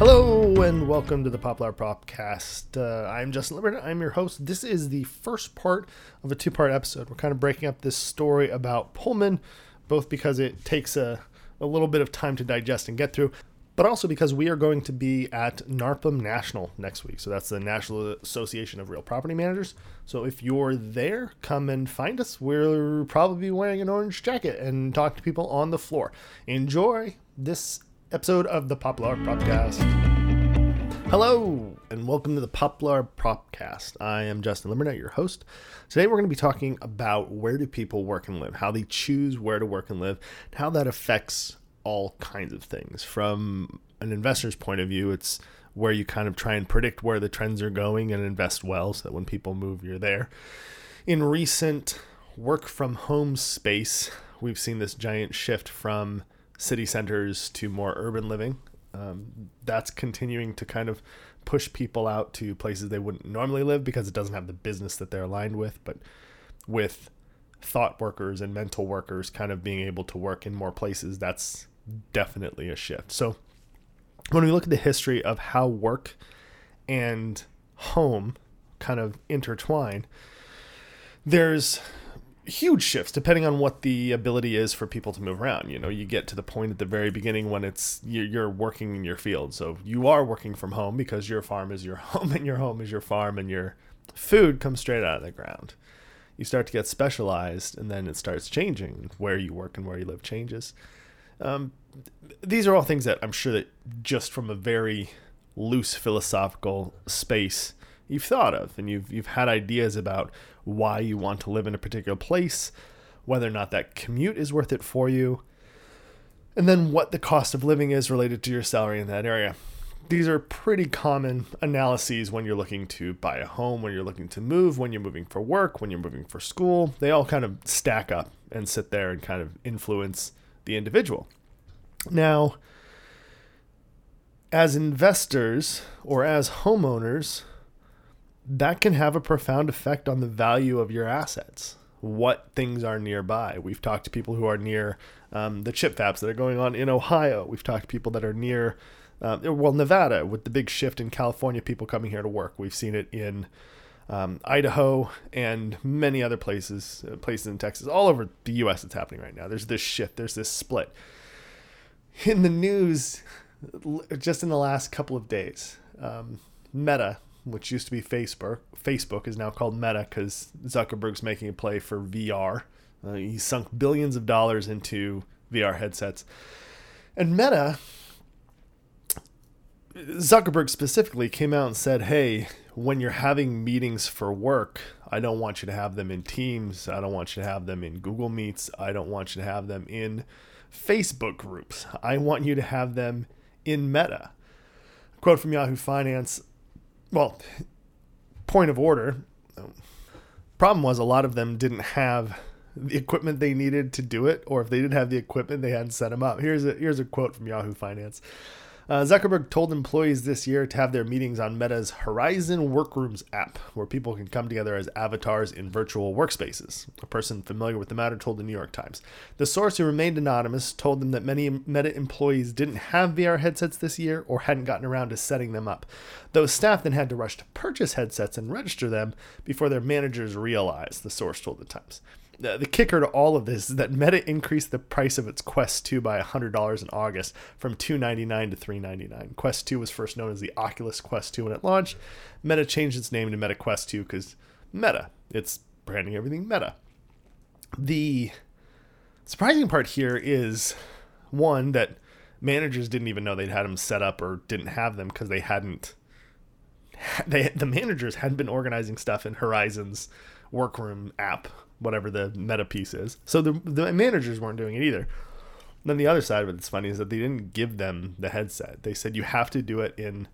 Hello and welcome to the Poplar Propcast. Uh, I'm Justin Liberty. I'm your host. This is the first part of a two-part episode. We're kind of breaking up this story about Pullman, both because it takes a, a little bit of time to digest and get through, but also because we are going to be at NARPM National next week. So that's the National Association of Real Property Managers. So if you're there, come and find us. We'll probably be wearing an orange jacket and talk to people on the floor. Enjoy this episode of the Poplar Propcast. Hello, and welcome to the Poplar Propcast. I am Justin Limbernet, your host. Today we're going to be talking about where do people work and live, how they choose where to work and live, and how that affects all kinds of things. From an investor's point of view, it's where you kind of try and predict where the trends are going and invest well so that when people move, you're there. In recent work from home space, we've seen this giant shift from city centers to more urban living. Um, that's continuing to kind of push people out to places they wouldn't normally live because it doesn't have the business that they're aligned with. But with thought workers and mental workers kind of being able to work in more places, that's definitely a shift. So when we look at the history of how work and home kind of intertwine, there's huge shifts depending on what the ability is for people to move around. You know, you get to the point at the very beginning when it's you're working in your field. So you are working from home because your farm is your home and your home is your farm and your food comes straight out of the ground. You start to get specialized and then it starts changing. Where you work and where you live changes. Um, these are all things that I'm sure that just from a very loose philosophical space you've thought of and you've you've had ideas about why you want to live in a particular place, whether or not that commute is worth it for you, and then what the cost of living is related to your salary in that area. These are pretty common analyses when you're looking to buy a home, when you're looking to move, when you're moving for work, when you're moving for school. They all kind of stack up and sit there and kind of influence the individual. Now, as investors or as homeowners, that can have a profound effect on the value of your assets. What things are nearby. We've talked to people who are near um, the chip fabs that are going on in Ohio. We've talked to people that are near, uh, well, Nevada with the big shift in California, people coming here to work. We've seen it in um, Idaho and many other places, uh, places in Texas, all over the U.S. It's happening right now. There's this shift. There's this split. In the news, just in the last couple of days, um, Meta, which used to be Facebook, Facebook is now called Meta because Zuckerberg's making a play for VR. Uh, he sunk billions of dollars into VR headsets. And Meta, Zuckerberg specifically came out and said, hey, when you're having meetings for work, I don't want you to have them in Teams. I don't want you to have them in Google Meets. I don't want you to have them in Facebook groups. I want you to have them in Meta. Quote from Yahoo Finance well, point of order. Problem was, a lot of them didn't have the equipment they needed to do it, or if they did have the equipment, they hadn't set them up. Here's a here's a quote from Yahoo Finance. Uh, Zuckerberg told employees this year to have their meetings on Meta's Horizon Workrooms app, where people can come together as avatars in virtual workspaces. A person familiar with the matter told the New York Times. The source, who remained anonymous, told them that many Meta employees didn't have VR headsets this year or hadn't gotten around to setting them up. Those staff then had to rush to purchase headsets and register them before their managers realized, the source told the Times the, kicker to all of this is that Meta increased the price of its Quest 2 by $100 in August from 299 to 399. Quest 2 was first known as the Oculus Quest 2 when it launched. Meta changed its name to Meta Quest 2 because Meta. It's branding everything Meta. The surprising part here is one that managers didn't even know they'd had them set up or didn't have them because they hadn't they the managers hadn't been organizing stuff in Horizon's workroom app whatever the meta piece is. So the the managers weren't doing it either. And then the other side of it that's funny is that they didn't give them the headset. They said you have to do it in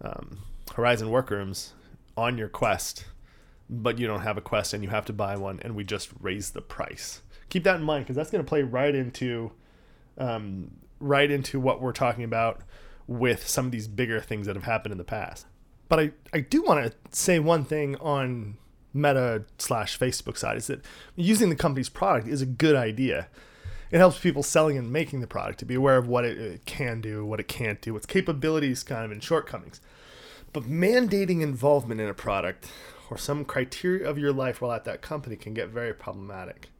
um, Horizon Workrooms on your Quest, but you don't have a Quest and you have to buy one, and we just raised the price. Keep that in mind because that's going to play right into um, right into what we're talking about with some of these bigger things that have happened in the past. But I, I do want to say one thing on Meta slash Facebook side is that using the company's product is a good idea. it helps people selling and making the product to be aware of what it, can do, what it can't do, its capabilities, kind of, and shortcomings. But mandating involvement in a product or some criteria of your life while at that company can get very problematic.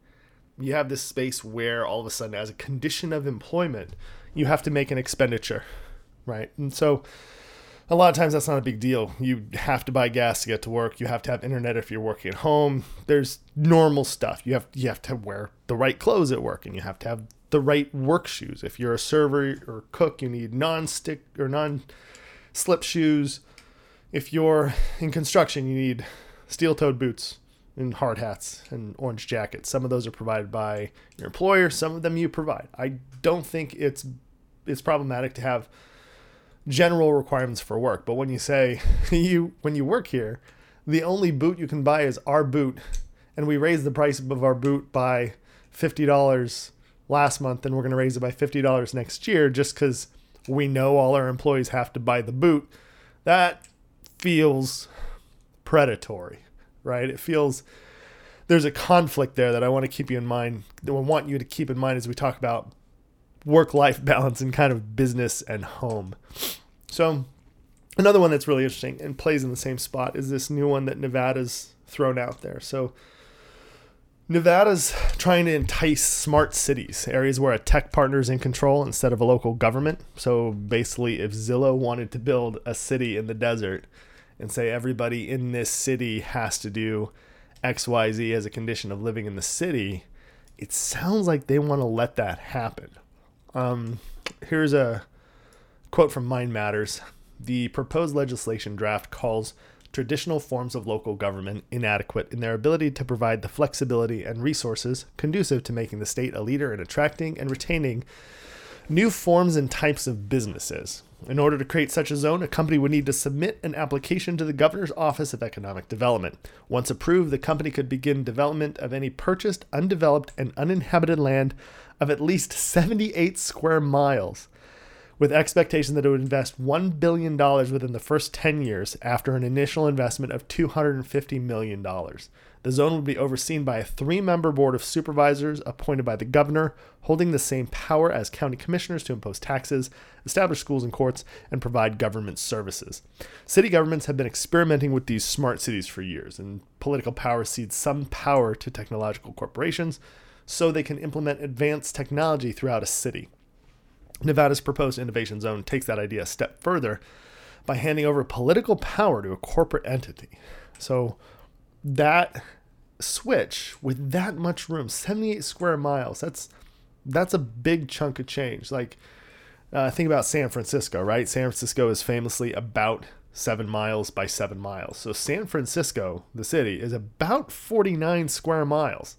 You have this space where all of a sudden, as a condition of employment, you have to make an expenditure, right? And so a lot of times that's not a big deal. You have to buy gas to get to work. You have to have internet if you're working at home. There's normal stuff. You have you have to wear the right clothes at work, and you have to have the right work shoes. If you're a server or cook, you need non-stick or non-slip shoes. If you're in construction, you need steel-toed boots and hard hats and orange jackets. Some of those are provided by your employer. Some of them you provide. I don't think it's it's problematic to have general requirements for work. But when you say you when you work here, the only boot you can buy is our boot, and we raised the price of our boot by fifty dollars last month, and we're going to raise it by fifty dollars next year, just because we know all our employees have to buy the boot. That feels predatory, right? It feels there's a conflict there that I want to keep you in mind. That I want you to keep in mind as we talk about work life balance and kind of business and home. So, another one that's really interesting and plays in the same spot is this new one that Nevada's thrown out there. So, Nevada's trying to entice smart cities, areas where a tech partner is in control instead of a local government. So basically, if Zillow wanted to build a city in the desert and say everybody in this city has to do XYZ as a condition of living in the city, it sounds like they want to let that happen. Um, here's a quote from Mind Matters The proposed legislation draft calls traditional forms of local government inadequate in their ability to provide the flexibility and resources conducive to making the state a leader in attracting and retaining new forms and types of businesses. In order to create such a zone, a company would need to submit an application to the Governor's Office of Economic Development. Once approved, the company could begin development of any purchased, undeveloped, and uninhabited land of at least 78 square miles, with expectation that it would invest $1 billion within the first 10 years after an initial investment of $250 million. The zone would be overseen by a three member board of supervisors appointed by the governor, holding the same power as county commissioners to impose taxes, establish schools and courts, and provide government services. City governments have been experimenting with these smart cities for years, and political power cedes some power to technological corporations so they can implement advanced technology throughout a city. Nevada's proposed innovation zone takes that idea a step further by handing over political power to a corporate entity. So that switch with that much room, 78 square miles, that's that's a big chunk of change. Like uh, think about San Francisco, right? San Francisco is famously about seven miles by seven miles. So San Francisco, the city, is about 49 square miles.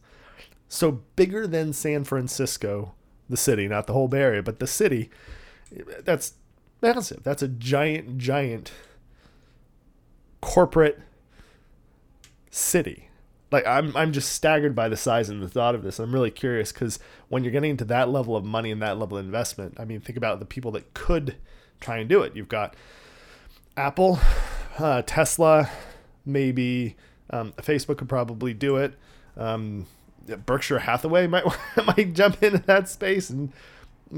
So bigger than San Francisco, the city, not the whole Bay Area, but the city. That's massive. That's a giant, giant corporate city. Like I'm, I'm just staggered by the size and the thought of this. I'm really curious because when you're getting into that level of money and that level of investment, I mean, think about the people that could try and do it. You've got Apple, uh, Tesla, maybe um, Facebook could probably do it. Um, Berkshire Hathaway might might jump into that space and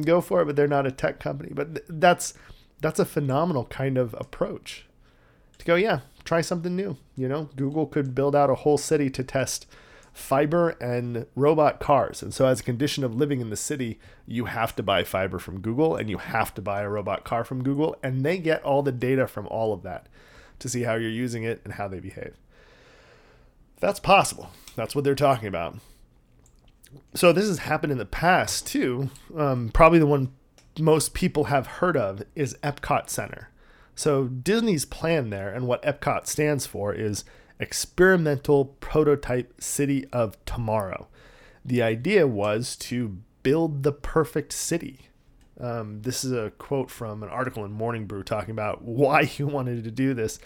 go for it, but they're not a tech company. But that's that's a phenomenal kind of approach to go. Yeah, try something new. You know, Google could build out a whole city to test fiber and robot cars. And so, as a condition of living in the city, you have to buy fiber from Google and you have to buy a robot car from Google, and they get all the data from all of that to see how you're using it and how they behave. That's possible. That's what they're talking about so this has happened in the past too. Um, probably the one most people have heard of is Epcot Center. So Disney's plan there and what Epcot stands for is experimental prototype city of tomorrow. The idea was to build the perfect city. Um, this is a quote from an article in Morning Brew talking about why he wanted to do this.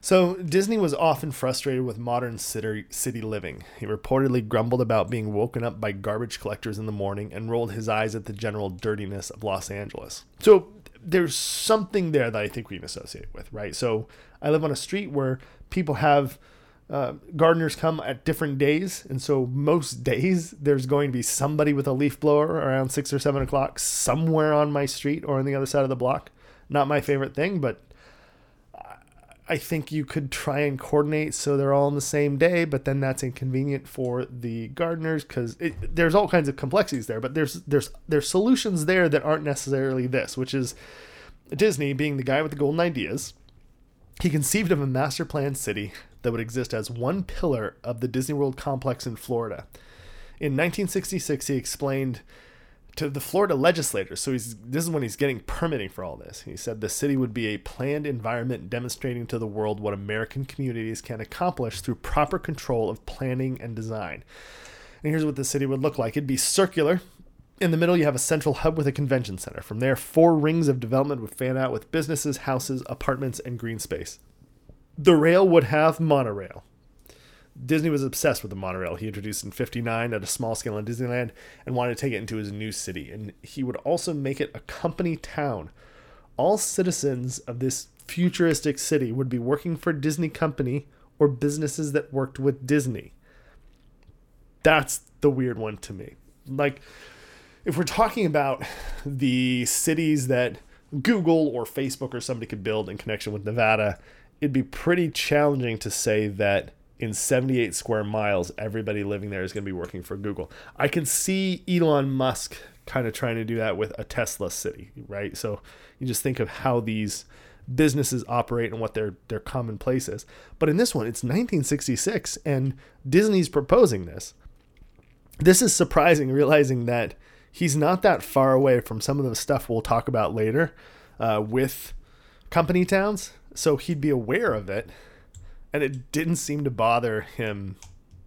So, Disney was often frustrated with modern city, city living. He reportedly grumbled about being woken up by garbage collectors in the morning and rolled his eyes at the general dirtiness of Los Angeles. So, there's something there that I think we can associate with, right? So, I live on a street where people have uh, gardeners come at different days, and so most days there's going to be somebody with a leaf blower around six or seven o'clock somewhere on my street or on the other side of the block. Not my favorite thing, but I think you could try and coordinate so they're all on the same day, but then that's inconvenient for the gardeners because there's all kinds of complexities there. But there's there's there's solutions there that aren't necessarily this, which is Disney being the guy with the golden ideas. He conceived of a master plan city that would exist as one pillar of the Disney World complex in Florida. In 1966, he explained to the Florida legislators. So he's this is when he's getting permitting for all this. He said the city would be a planned environment demonstrating to the world what American communities can accomplish through proper control of planning and design. And here's what the city would look like. It'd be circular. In the middle, you have a central hub with a convention center. From there, four rings of development would fan out with businesses, houses, apartments, and green space. The rail would have monorail. Disney was obsessed with the monorail. He introduced in 59 at a small scale in Disneyland and wanted to take it into his new city. And he would also make it a company town. All citizens of this futuristic city would be working for Disney Company or businesses that worked with Disney. That's the weird one to me. Like, if we're talking about the cities that Google or Facebook or somebody could build in connection with Nevada, it'd be pretty challenging to say that in 78 square miles, everybody living there is going to be working for Google. I can see Elon Musk kind of trying to do that with a Tesla city, right? So you just think of how these businesses operate and what their their commonplace is. But in this one, it's 1966 and Disney's proposing this. This is surprising realizing that he's not that far away from some of the stuff we'll talk about later uh, with company towns so he'd be aware of it and it didn't seem to bother him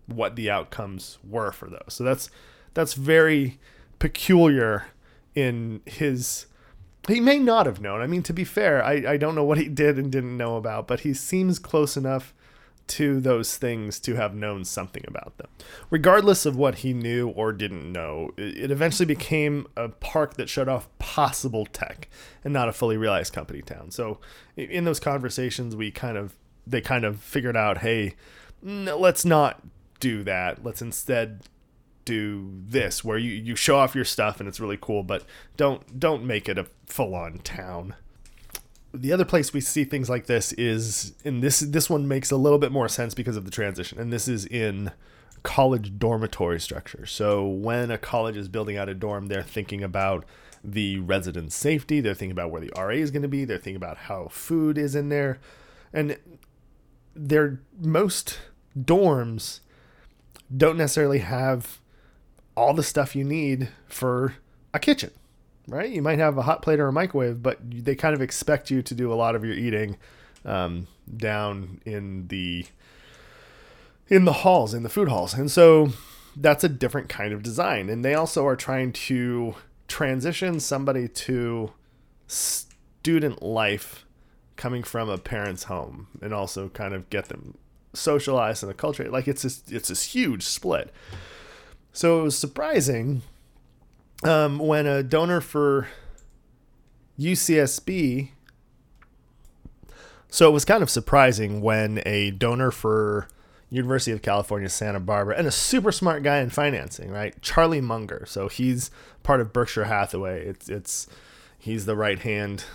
what the outcomes were for those so that's that's very peculiar in his he may not have known i mean to be fair i, I don't know what he did and didn't know about but he seems close enough to those things to have known something about them. Regardless of what he knew or didn't know, it eventually became a park that showed off possible tech and not a fully realized company town. So in those conversations, we kind of they kind of figured out, hey, let's not do that. Let's instead do this where you, you show off your stuff and it's really cool, but don't don't make it a full on town. The other place we see things like this is in this this one makes a little bit more sense because of the transition and this is in college dormitory structure. So when a college is building out a dorm they're thinking about the resident safety they're thinking about where the ra is going to be they're thinking about how food is in there. And they're most dorms don't necessarily have all the stuff you need for a kitchen right? You might have a hot plate or a microwave, but they kind of expect you to do a lot of your eating um, down in the in the halls, in the food halls, and so that's a different kind of design. And they also are trying to transition somebody to student life coming from a parent's home, and also kind of get them socialized in the culture. Like it's this, it's this huge split. So it was surprising um, when a donor for UCSB, so it was kind of surprising when a donor for University of California, Santa Barbara, and a super smart guy in financing, right? Charlie Munger. So he's part of Berkshire Hathaway. It's it's he's the right hand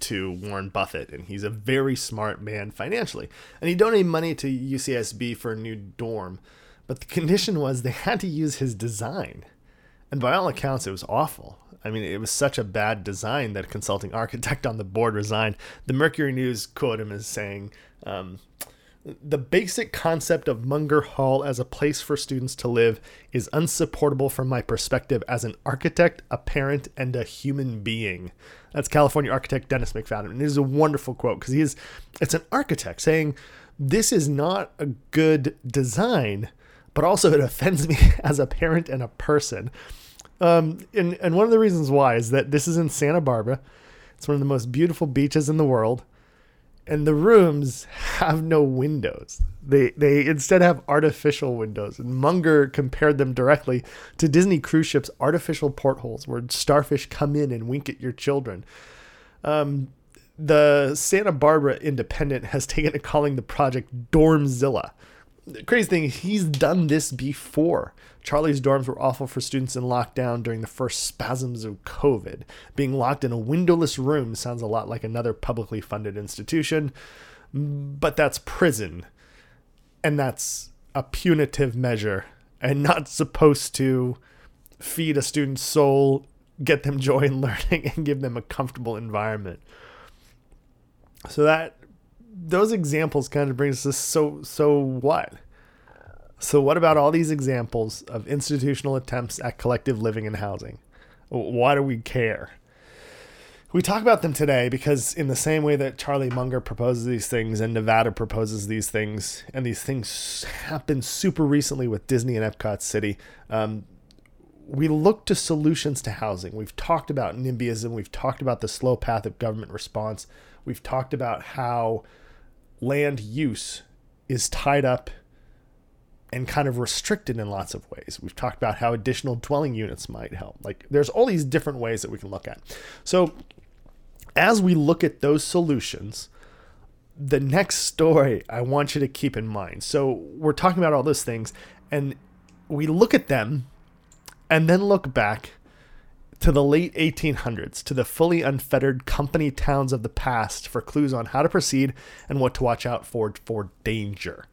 to Warren Buffett, and he's a very smart man financially. And he donated money to UCSB for a new dorm, but the condition was they had to use his design and by all accounts, it was awful. I mean, it was such a bad design that a consulting architect on the board resigned. The Mercury News quoted him as saying, um, the basic concept of Munger Hall as a place for students to live is unsupportable from my perspective as an architect, a parent, and a human being. That's California architect Dennis McFadden. And it is a wonderful quote because he is it's an architect saying this is not a good design but also it offends me as a parent and a person. Um, and, and one of the reasons why is that this is in Santa Barbara. It's one of the most beautiful beaches in the world. And the rooms have no windows. They they instead have artificial windows. And Munger compared them directly to Disney cruise ships' artificial portholes where starfish come in and wink at your children. Um, the Santa Barbara Independent has taken to calling the project Dormzilla. The crazy thing, he's done this before. Charlie's dorms were awful for students in lockdown during the first spasms of COVID. Being locked in a windowless room sounds a lot like another publicly funded institution, but that's prison. And that's a punitive measure and not supposed to feed a student's soul, get them joy in learning, and give them a comfortable environment. So that those examples kind of brings us so so what? So what about all these examples of institutional attempts at collective living and housing? Why do we care? We talk about them today because, in the same way that Charlie Munger proposes these things and Nevada proposes these things, and these things happen super recently with Disney and Epcot City, um, we look to solutions to housing. We've talked about NIMBYism. We've talked about the slow path of government response. We've talked about how land use is tied up and kind of restricted in lots of ways. We've talked about how additional dwelling units might help. Like there's all these different ways that we can look at. So as we look at those solutions, the next story I want you to keep in mind. So we're talking about all those things and we look at them and then look back to the late 1800s, to the fully unfettered company towns of the past for clues on how to proceed and what to watch out for for danger.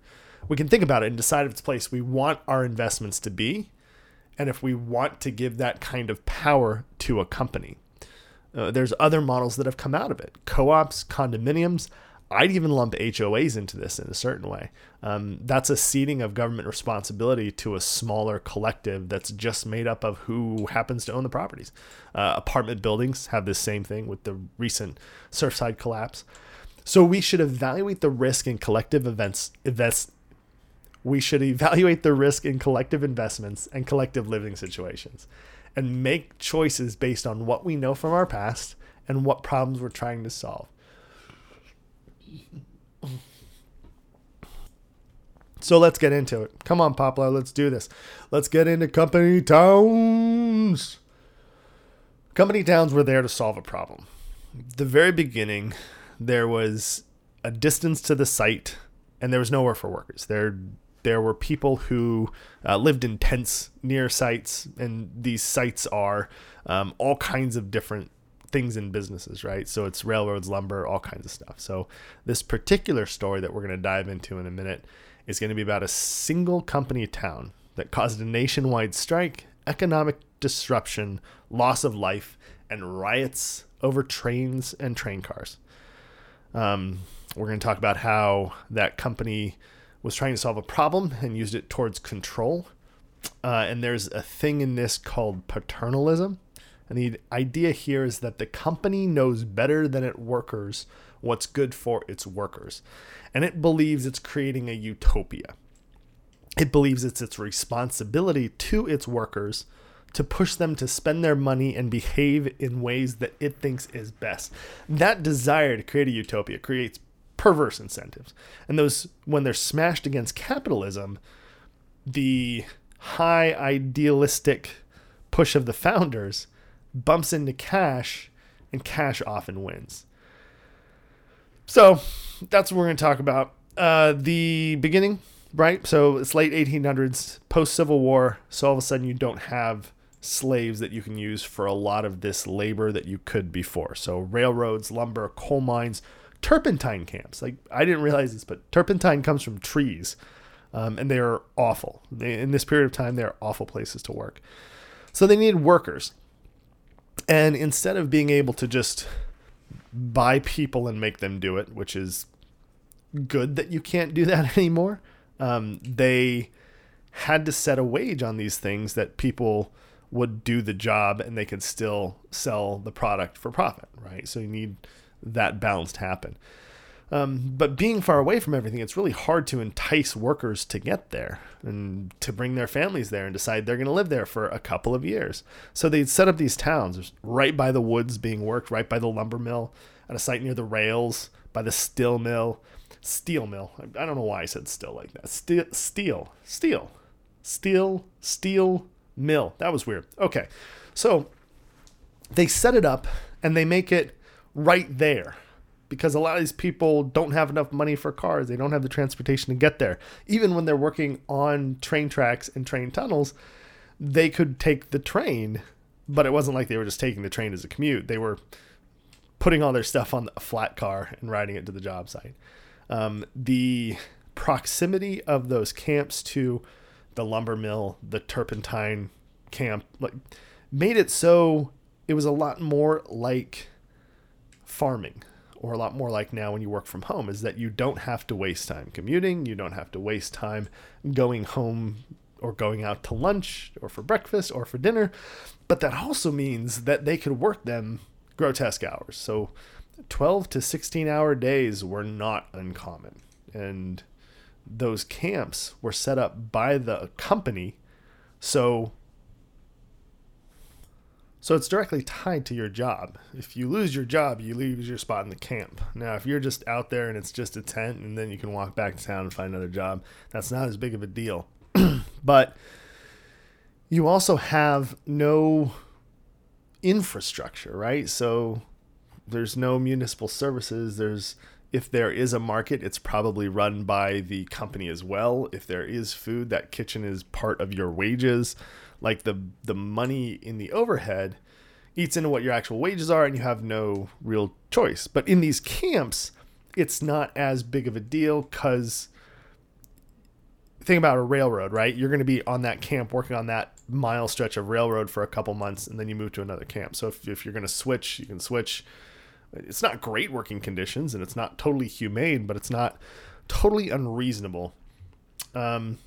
We can think about it and decide if it's a place we want our investments to be and if we want to give that kind of power to a company. Uh, there's other models that have come out of it co ops, condominiums, I'd even lump HOAs into this in a certain way. Um, that's a ceding of government responsibility to a smaller collective that's just made up of who happens to own the properties. Uh, apartment buildings have this same thing with the recent Surfside collapse. So we should evaluate the risk in collective events. Invest, we should evaluate the risk in collective investments and collective living situations, and make choices based on what we know from our past and what problems we're trying to solve. So let's get into it. Come on, Poplar, let's do this. Let's get into company towns. Company towns were there to solve a problem. The very beginning, there was a distance to the site, and there was nowhere for workers. There, there were people who uh, lived in tents near sites, and these sites are um, all kinds of different things in businesses, right? So it's railroads, lumber, all kinds of stuff. So this particular story that we're going to dive into in a minute is going to be about a single company town that caused a nationwide strike, economic disruption, loss of life, and riots over trains and train cars. Um, we're going to talk about how that company was trying to solve a problem and used it towards control. Uh, and there's a thing in this called paternalism, and the idea here is that the company knows better than its workers what's good for its workers. And it believes it's creating a utopia. It believes it's its responsibility to its workers to push them to spend their money and behave in ways that it thinks is best. That desire to create a utopia creates perverse incentives. And those, when they're smashed against capitalism, the high idealistic push of the founders bumps into cash, and cash often wins. So that's what we're going to talk about. Uh, the beginning, right? So it's late 1800s, post Civil War. So all of a sudden, you don't have slaves that you can use for a lot of this labor that you could before. So railroads, lumber, coal mines, turpentine camps. Like I didn't realize this, but turpentine comes from trees, um, and they are awful. They, in this period of time, they are awful places to work. So they need workers. And instead of being able to just buy people and make them do it, which is good that you can't do that anymore, um, they had to set a wage on these things that people would do the job and they could still sell the product for profit, right? So you need that balance to happen. Um, but being far away from everything, it's really hard to entice workers to get there and to bring their families there and decide they're going to live there for a couple of years. So they'd set up these towns right by the woods being worked, right by the lumber mill, at a site near the rails, by the steel mill. Steel mill. I don't know why I said still like that. Steel, steel, steel, steel, steel mill. That was weird. Okay. So they set it up and they make it right there because a lot of these people don't have enough money for cars. They don't have the transportation to get there. Even when they're working on train tracks and train tunnels, they could take the train, but it wasn't like they were just taking the train as a commute. They were putting all their stuff on a flat car and riding it to the job site. Um, the proximity of those camps to the lumber mill, the turpentine camp, like made it so it was a lot more like farming or a lot more like now when you work from home is that you don't have to waste time commuting, you don't have to waste time going home or going out to lunch or for breakfast or for dinner. But that also means that they could work them grotesque hours. So 12 to 16 hour days were not uncommon. And those camps were set up by the company. So so it's directly tied to your job. If you lose your job, you lose your spot in the camp. Now, if you're just out there and it's just a tent and then you can walk back to town and find another job, that's not as big of a deal. but you also have no infrastructure, right? So there's no municipal services. There's if there is a market, it's probably run by the company as well. If there is food, that kitchen is part of your wages like the the money in the overhead eats into what your actual wages are and you have no real choice. But in these camps it's not as big of a deal because think about a railroad right? You're going to be on that camp working on that mile stretch of railroad for a couple months and then you move to another camp. So if, if you're going to switch you can switch. It's not great working conditions and it's not totally humane but it's not totally unreasonable. Um,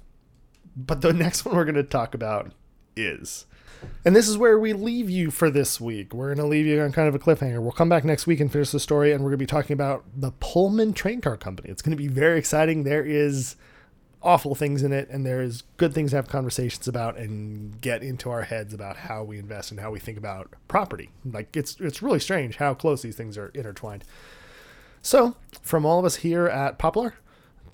but the next one we're going to talk about is. And this is where we leave you for this week. We're going to leave you on kind of a cliffhanger. We'll come back next week and finish the story, and we're going to be talking about the Pullman Train Car Company. It's going to be very exciting. There is awful things in it, and there is good things to have conversations about and get into our heads about how we invest and how we think about property. Like it's it's really strange how close these things are intertwined. So, from all of us here at Poplar,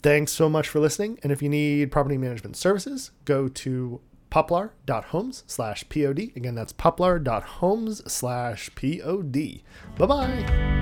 thanks so much for listening. And if you need property management services, go to poplar.homes slash pod. Again, that's poplar.homes slash pod. Bye bye.